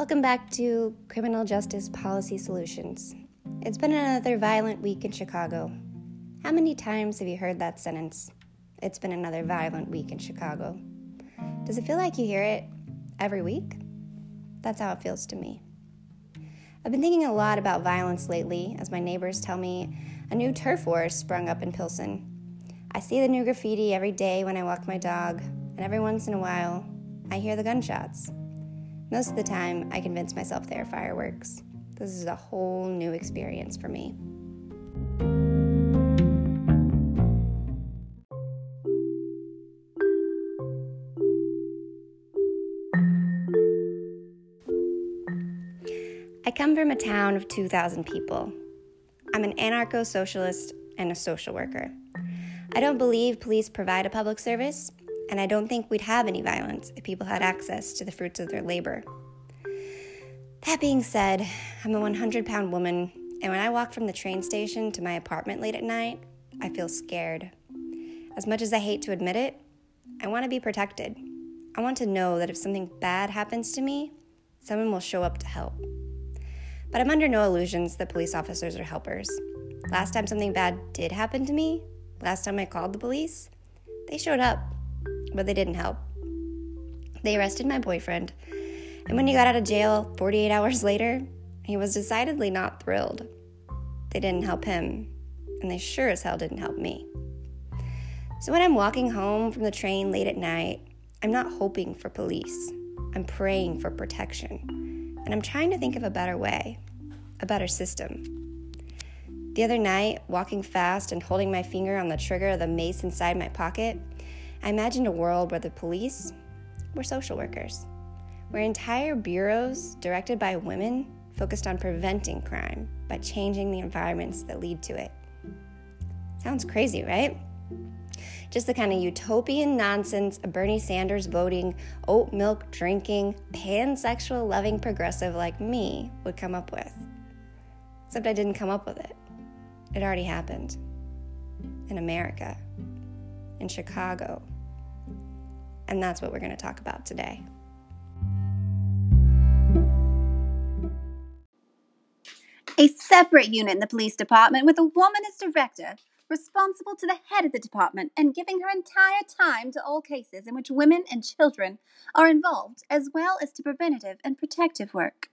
Welcome back to Criminal Justice Policy Solutions. It's been another violent week in Chicago. How many times have you heard that sentence? It's been another violent week in Chicago. Does it feel like you hear it every week? That's how it feels to me. I've been thinking a lot about violence lately as my neighbors tell me a new turf war sprung up in Pilsen. I see the new graffiti every day when I walk my dog, and every once in a while, I hear the gunshots. Most of the time, I convince myself they are fireworks. This is a whole new experience for me. I come from a town of 2,000 people. I'm an anarcho socialist and a social worker. I don't believe police provide a public service, and I don't think we'd have any violence if people had access to the fruits of their labor. That being said, I'm a 100 pound woman, and when I walk from the train station to my apartment late at night, I feel scared. As much as I hate to admit it, I want to be protected. I want to know that if something bad happens to me, someone will show up to help. But I'm under no illusions that police officers are helpers. Last time something bad did happen to me, last time I called the police, they showed up but they didn't help. They arrested my boyfriend, and when he got out of jail 48 hours later, he was decidedly not thrilled. They didn't help him, and they sure as hell didn't help me. So when I'm walking home from the train late at night, I'm not hoping for police. I'm praying for protection. And I'm trying to think of a better way, a better system. The other night, walking fast and holding my finger on the trigger of the mace inside my pocket, I imagined a world where the police were social workers, where entire bureaus directed by women focused on preventing crime by changing the environments that lead to it. Sounds crazy, right? Just the kind of utopian nonsense a Bernie Sanders voting, oat milk drinking, pansexual loving progressive like me would come up with. Except I didn't come up with it. It already happened. In America. In Chicago. And that's what we're going to talk about today. A separate unit in the police department with a woman as director, responsible to the head of the department and giving her entire time to all cases in which women and children are involved, as well as to preventative and protective work.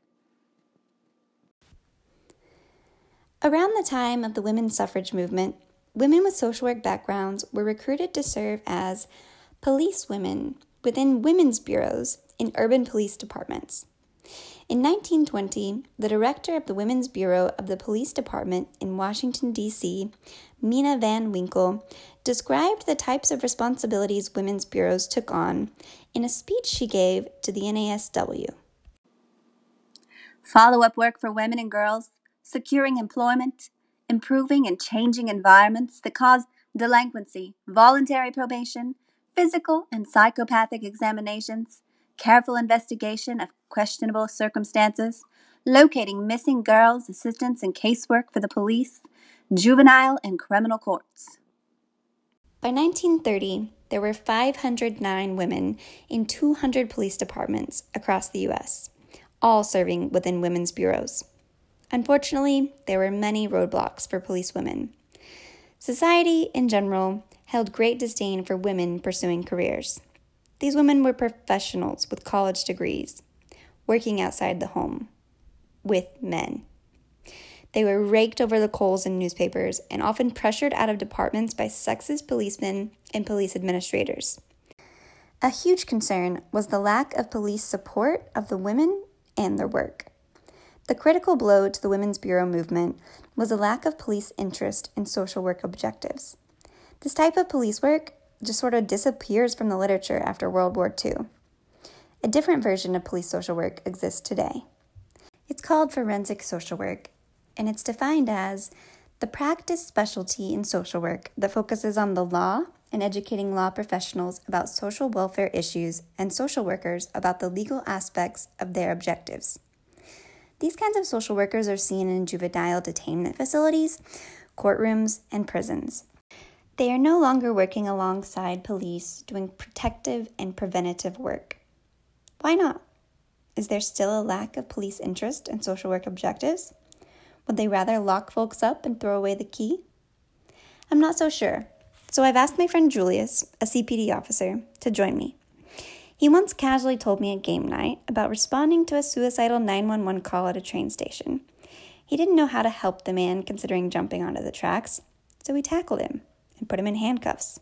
Around the time of the women's suffrage movement, women with social work backgrounds were recruited to serve as police women within women's bureaus in urban police departments. In 1920, the director of the Women's Bureau of the Police Department in Washington, D.C., Mina Van Winkle, described the types of responsibilities women's bureaus took on in a speech she gave to the NASW. Follow up work for women and girls, securing employment, improving and changing environments that cause delinquency, voluntary probation, physical and psychopathic examinations, careful investigation of questionable circumstances, locating missing girls, assistance and casework for the police, juvenile and criminal courts. By 1930, there were 509 women in 200 police departments across the U.S., all serving within women's bureaus. Unfortunately, there were many roadblocks for police women. Society, in general, held great disdain for women pursuing careers. These women were professionals with college degrees, working outside the home, with men. They were raked over the coals in newspapers and often pressured out of departments by sexist policemen and police administrators. A huge concern was the lack of police support of the women and their work. The critical blow to the Women's Bureau movement was a lack of police interest in social work objectives. This type of police work just sort of disappears from the literature after World War II. A different version of police social work exists today. It's called forensic social work, and it's defined as the practice specialty in social work that focuses on the law and educating law professionals about social welfare issues and social workers about the legal aspects of their objectives. These kinds of social workers are seen in juvenile detainment facilities, courtrooms, and prisons. They are no longer working alongside police doing protective and preventative work. Why not? Is there still a lack of police interest in social work objectives? Would they rather lock folks up and throw away the key? I'm not so sure, so I've asked my friend Julius, a CPD officer, to join me. He once casually told me at game night about responding to a suicidal 911 call at a train station. He didn't know how to help the man considering jumping onto the tracks, so we tackled him and put him in handcuffs.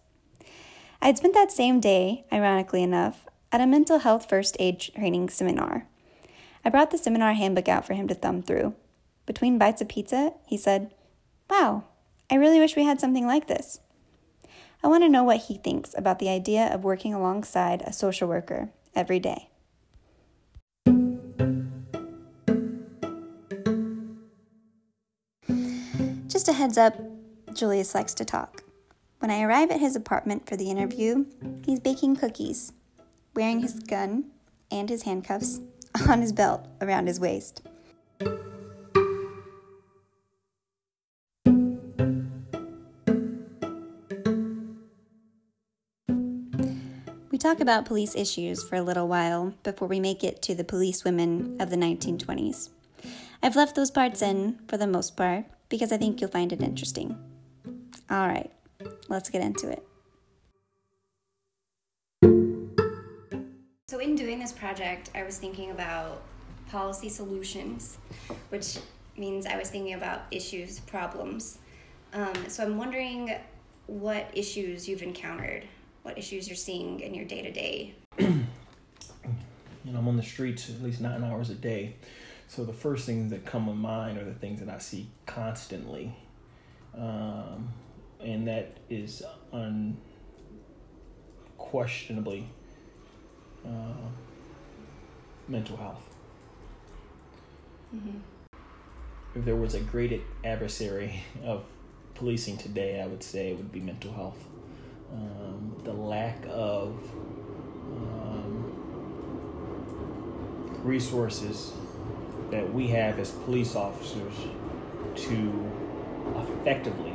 I had spent that same day, ironically enough, at a mental health first aid training seminar. I brought the seminar handbook out for him to thumb through. Between bites of pizza, he said, Wow, I really wish we had something like this. I want to know what he thinks about the idea of working alongside a social worker every day. Just a heads up, Julius likes to talk. When I arrive at his apartment for the interview, he's baking cookies, wearing his gun and his handcuffs on his belt around his waist. We talk about police issues for a little while before we make it to the police women of the 1920s. I've left those parts in for the most part because I think you'll find it interesting. All right, let's get into it. So, in doing this project, I was thinking about policy solutions, which means I was thinking about issues, problems. Um, so, I'm wondering what issues you've encountered, what issues you're seeing in your day to day. You know, I'm on the streets at least nine hours a day. So the first things that come to mind are the things that I see constantly. Um, and that is unquestionably uh, mental health. Mm-hmm. If there was a great adversary of policing today, I would say it would be mental health. Um, the lack of um, resources that we have as police officers to effectively,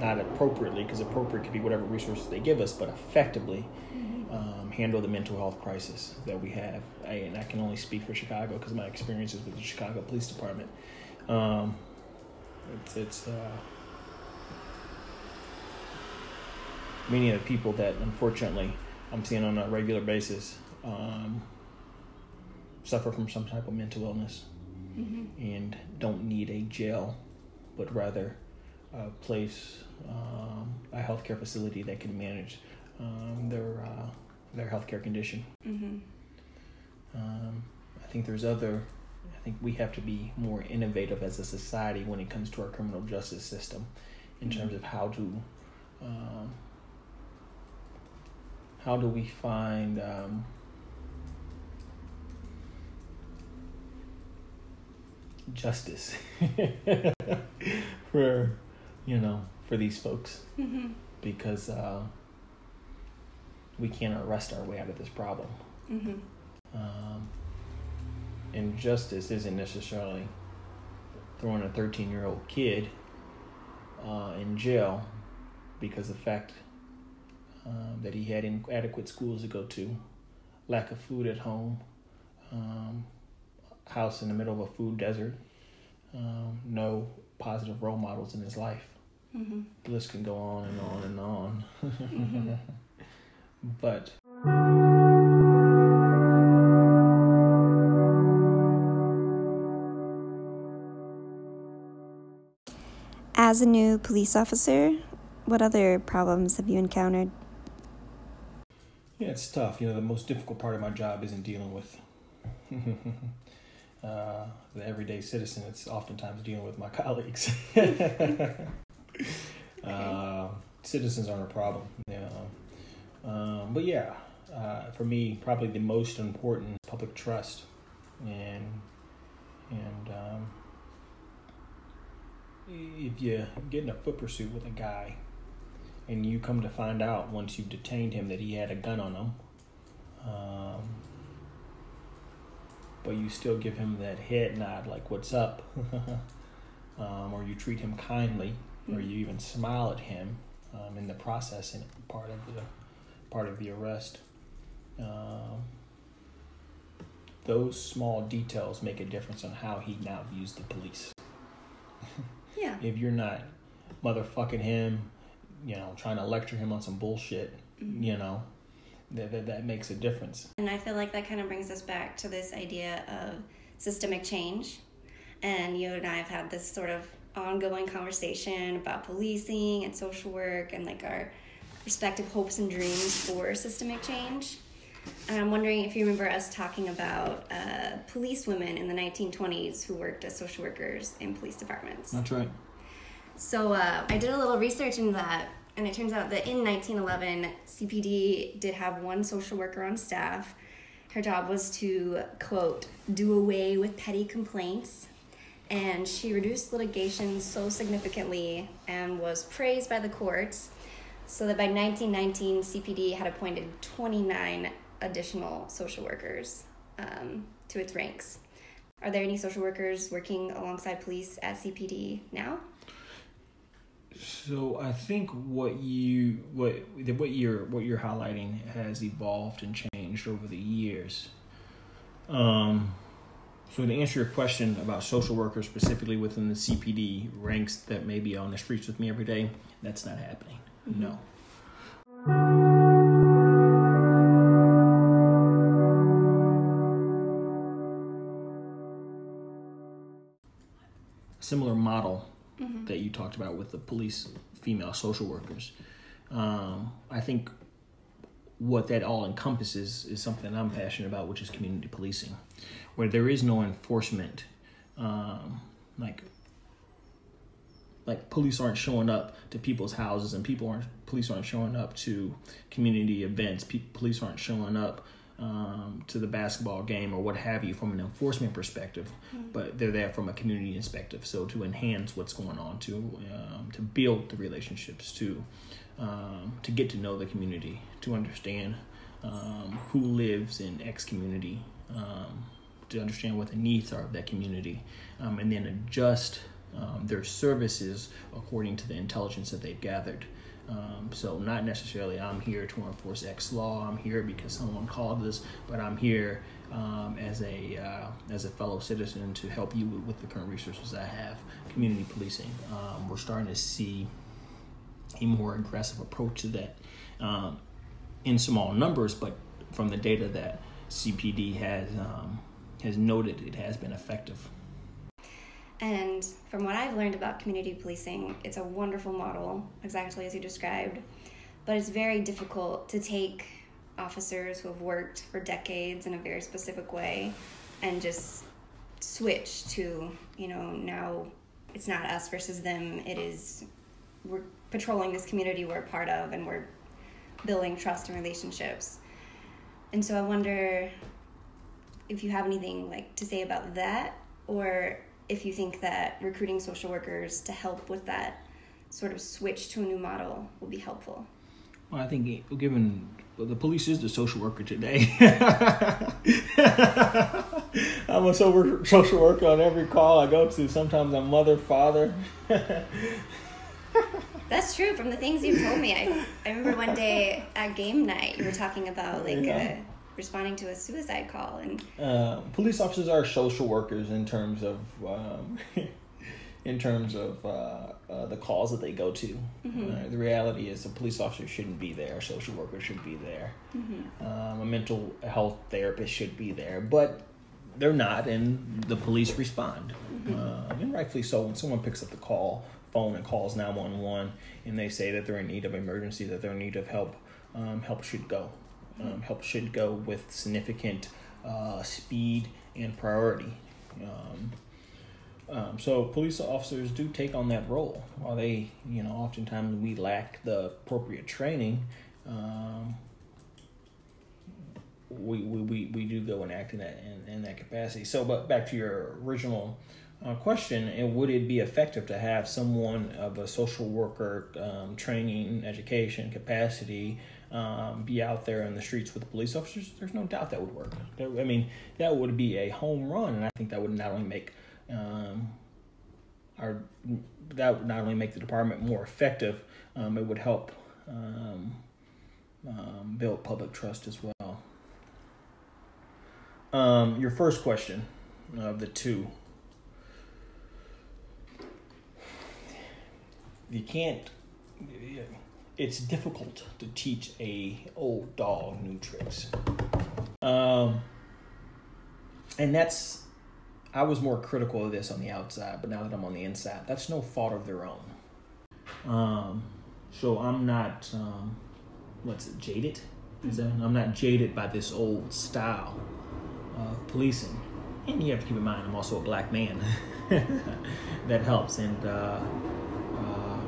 not appropriately, because appropriate could be whatever resources they give us, but effectively um, handle the mental health crisis that we have. I, and I can only speak for Chicago because my experiences with the Chicago Police Department. Um, it's it's uh, many of the people that unfortunately I'm seeing on a regular basis um, suffer from some type of mental illness Mm-hmm. and don't need a jail, but rather a place, um, a healthcare facility that can manage um, their uh, their healthcare condition. Mm-hmm. Um, I think there's other. I think we have to be more innovative as a society when it comes to our criminal justice system, in terms of how to. Um, how do we find um, justice for you know for these folks Mm-hmm. because uh, we can't arrest our way out of this problem. Mm-hmm. Um, and justice isn't necessarily throwing a 13 year old kid uh, in jail because of the fact um, that he had inadequate schools to go to, lack of food at home, um, house in the middle of a food desert, um, no positive role models in his life. Mm-hmm. The list can go on and on and on. but As a new police officer, what other problems have you encountered? Yeah, it's tough. You know, the most difficult part of my job isn't dealing with uh, the everyday citizen. It's oftentimes dealing with my colleagues. Uh, citizens aren't a problem. Yeah. Um, but yeah, uh, for me, probably the most important public trust, and and um, if you get in a foot pursuit with a guy and you come to find out once you've detained him that he had a gun on him, um, but you still give him that head nod, like "What's up," um, or you treat him kindly, or you even smile at him um, in the process and part of the part of the arrest. Um, those small details make a difference on how he now views the police. Yeah. if you're not motherfucking him, you know, trying to lecture him on some bullshit, Mm-hmm. you know, that, that that makes a difference. And I feel like that kind of brings us back to this idea of systemic change. And you and I have had this sort of ongoing conversation about policing and social work and like our respective hopes and dreams for systemic change. And I'm wondering if you remember us talking about uh, police women in the 1920s who worked as social workers in police departments. That's right. So uh, I did a little research into that, and it turns out that in 1911, CPD did have one social worker on staff. Her job was to, quote, do away with petty complaints. And she reduced litigation so significantly and was praised by the courts so that by 1919, CPD had appointed 29 additional social workers um, to its ranks. Are there any social workers working alongside police at CPD now? So I think what you what what you're what you're highlighting has evolved and changed over the years. Um, so to answer your question about social workers specifically within the CPD ranks that may be on the streets with me every day, that's not happening. No. Similar model that you talked about with the police female social workers. Um, I think what that all encompasses is something I'm passionate about, which is community policing, where there is no enforcement. Um, like, like police aren't showing up to people's houses, and people aren't police aren't showing up to community events. Pe- police aren't showing up um, to the basketball game or what have you from an enforcement perspective, but they're there from a community perspective. So to enhance what's going on, to um, to build the relationships, to um, to get to know the community, to understand um, who lives in X community, um, to understand what the needs are of that community, um, and then adjust um, their services according to the intelligence that they've gathered. Um, so not necessarily I'm here to enforce X law. I'm here because someone called this, but I'm here as a uh, as a fellow citizen to help you with, with the current resources I have. Community policing. We're starting to see a more aggressive approach to that um, in small numbers, but from the data that CPD has um, has noted, it has been effective. And from what I've learned about community policing, it's a wonderful model, exactly as you described. But it's very difficult to take officers who have worked for decades in a very specific way and just switch to, you know, now it's not us versus them. It is, we're patrolling this community we're a part of and we're building trust and relationships. And so I wonder if you have anything like to say about that or if you think that recruiting social workers to help with that sort of switch to a new model will be helpful. Well, I think given the police is the social worker today. I'm a social worker on every call I go to. Sometimes I'm mother, father. That's true. From the things you've told me, I, I remember one day at game night you were talking about like Yeah. uh, responding to a suicide call, and Uh, police officers are social workers in terms of um, in terms of uh, uh, the calls that they go to. Uh, the reality is, a police officer shouldn't be there. A social worker should be there. Um, a mental health therapist should be there, but they're not, and the police respond, uh, and rightfully so. When someone picks up the call phone and calls nine one one, and they say that they're in need of emergency, that they're in need of help, um, help should go. Um, help should go with significant uh, speed and priority. Um, um, so police officers do take on that role. While they, you know, oftentimes we lack the appropriate training, um, we, we, we, we do go and act in that in, in that capacity. So, but back to your original uh, question, and would it be effective to have someone of a social worker um, training, education capacity um, be out there in the streets with police officers? There's no doubt that would work. I mean, that would be a home run, and I think that would not only make um, our that would not only make the department more effective, um, it would help um, um, build public trust as well. Your first question of the two. You can't. It's difficult to teach a old dog new tricks. Um, and that's. I was more critical of this on the outside, but now that I'm on the inside, that's no fault of their own. Um, so I'm not. Um, what's it? Jaded. Is that, I'm not jaded by this old style of policing. And you have to keep in mind, I'm also a black man. that helps. And uh, uh,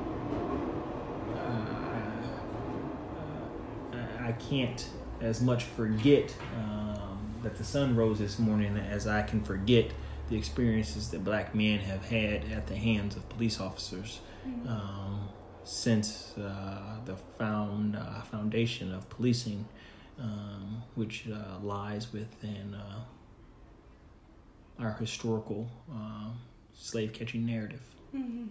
I can't as much forget um, that the sun rose this morning as I can forget the experiences that black men have had at the hands of police officers. Um, since uh, the found uh, foundation of policing, um, which uh, lies within uh, our historical uh, slave catching narrative. Mm-hmm.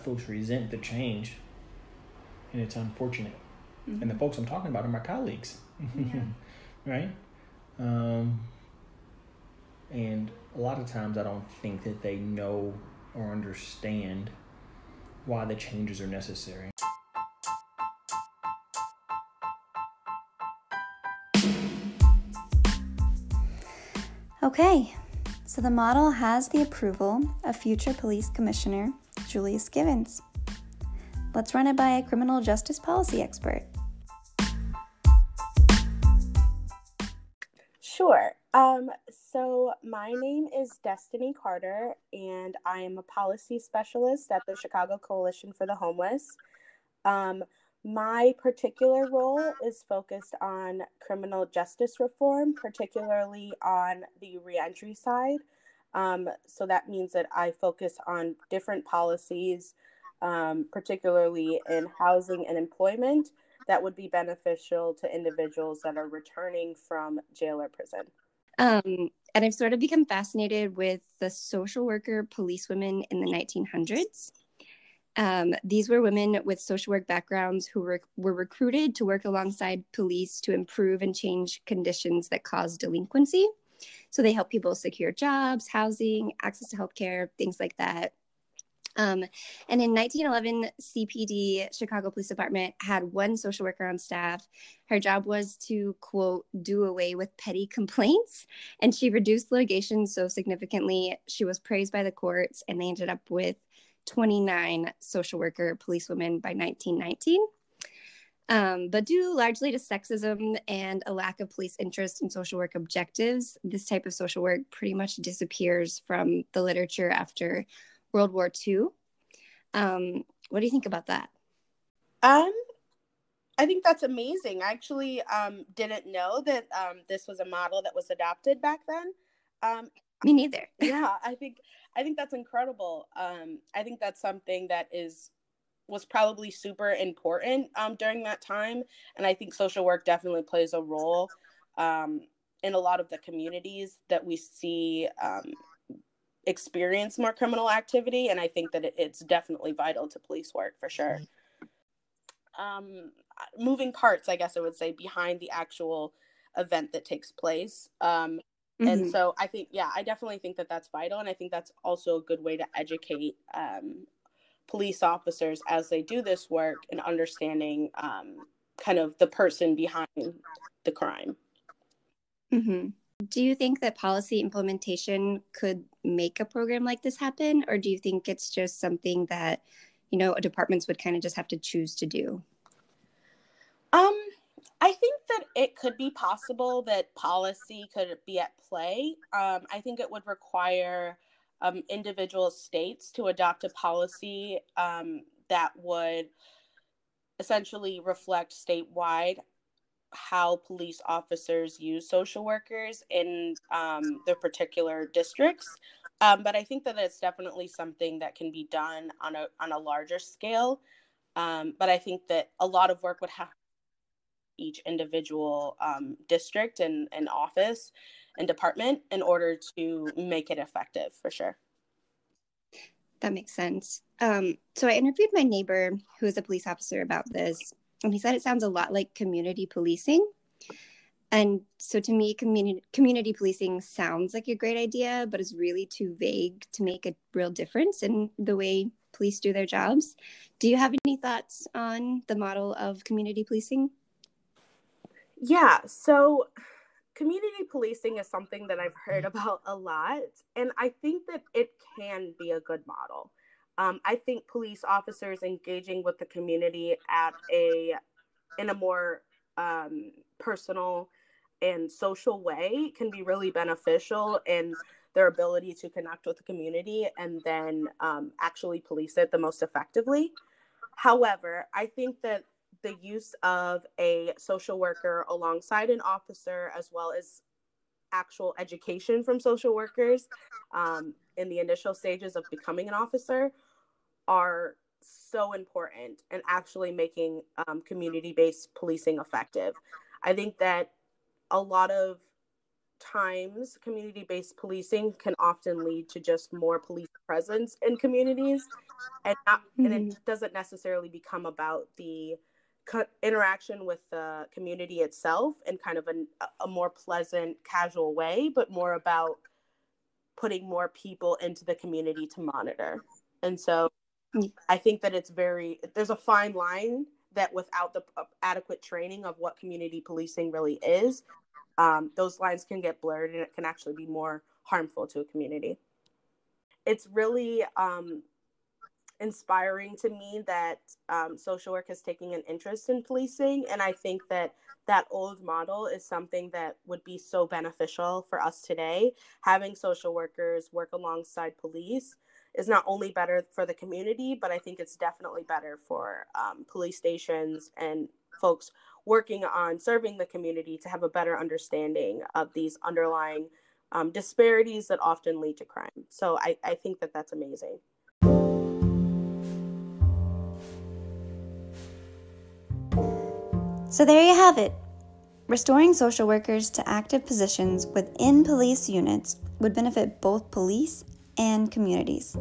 Folks resent the change, and it's unfortunate. Mm-hmm. And the folks I'm talking about are my colleagues, yeah. right? Um, and a lot of times I don't think that they know or understand why the changes are necessary. Okay, so the model has the approval of future police commissioner Julius Givens. Let's run it by a criminal justice policy expert. Sure. Um, so, my name is Destiny Carter, and I am a policy specialist at the Chicago Coalition for the Homeless. Um, my particular role is focused on criminal justice reform, particularly on the reentry side. Um, so, that means that I focus on different policies, um, particularly in housing and employment, that would be beneficial to individuals that are returning from jail or prison. Um, and I've sort of become fascinated with the social worker police women in the 1900s. Um, these were women with social work backgrounds who were, were recruited to work alongside police to improve and change conditions that cause delinquency. So they help people secure jobs, housing, access to healthcare, things like that. Um, and in 1911, CPD, Chicago Police Department, had one social worker on staff. Her job was to, quote, do away with petty complaints. And she reduced litigation so significantly, she was praised by the courts, and they ended up with 29 social worker policewomen by 1919. Um, but due largely to sexism and a lack of police interest in social work objectives, this type of social work pretty much disappears from the literature after World War II. Um, what do you think about that? Um, I think that's amazing. I actually um, didn't know that um, this was a model that was adopted back then. Um, Me neither. yeah, I think I think that's incredible. Um, I think that's something that is was probably super important um, during that time, and I think social work definitely plays a role um, in a lot of the communities that we see um, experience more criminal activity. And i think that it's definitely vital to police work for sure. Um, moving parts i guess i would say behind the actual event that takes place. Um, mm-hmm. and so i think yeah i definitely think that that's vital. And i think that's also a good way to educate um, police officers as they do this work and understanding um, kind of the person behind the crime mm-hmm. Do you think that policy implementation could make a program like this happen, or do you think it's just something that you know departments would kind of just have to choose to do? Um, I think that it could be possible that policy could be at play. Um, I think it would require um, individual states to adopt a policy um, that would essentially reflect statewide how police officers use social workers in um, their particular districts. Um, but I think that it's definitely something that can be done on a on a larger scale. Um, but I think that a lot of work would have each individual um, district and, and office and department in order to make it effective for sure. That makes sense. Um, so I interviewed my neighbor who is a police officer about this, and he said it sounds a lot like community policing. And so to me, community community policing sounds like a great idea, but is really too vague to make a real difference in the way police do their jobs. Do you have any thoughts on the model of community policing? Yeah, so community policing is something that I've heard about a lot, and I think that it can be a good model. Um, I think police officers engaging with the community at a in a more um, personal and social way can be really beneficial in their ability to connect with the community and then um, actually police it the most effectively. However, I think that the use of a social worker alongside an officer, as well as actual education from social workers um, in the initial stages of becoming an officer, are so important in actually making um, community based policing effective. I think that a lot of times community based policing can often lead to just more police presence in communities and not, mm-hmm. and it mm-hmm. doesn't necessarily become about the co- interaction with the community itself in kind of a, a more pleasant casual way but more about putting more people into the community to monitor and so i think that it's very there's a fine line that without the uh, adequate training of what community policing really is um, those lines can get blurred and it can actually be more harmful to a community. It's really um, inspiring to me that um, social work is taking an interest in policing. And I think that that old model is something that would be so beneficial for us today. Having social workers work alongside police is not only better for the community, but I think it's definitely better for um, police stations and folks working on serving the community to have a better understanding of these underlying um, disparities that often lead to crime. So I, I think that that's amazing. So there you have it. Restoring social workers to active positions within police units would benefit both police and communities.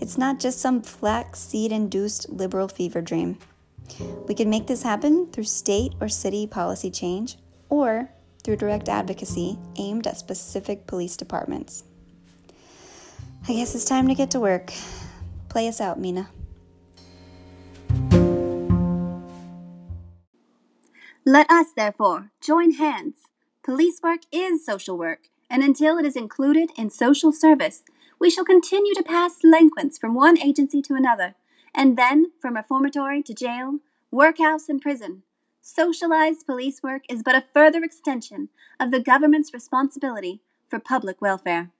It's not just some flax seed induced liberal fever dream. We can make this happen through state or city policy change or through direct advocacy aimed at specific police departments. I guess it's time to get to work. Play us out, Mina. Let us, therefore, join hands. Police work is social work, and until it is included in social service, we shall continue to pass delinquents from one agency to another and then from reformatory to jail, workhouse, and prison. Socialized police work is but a further extension of the government's responsibility for public welfare.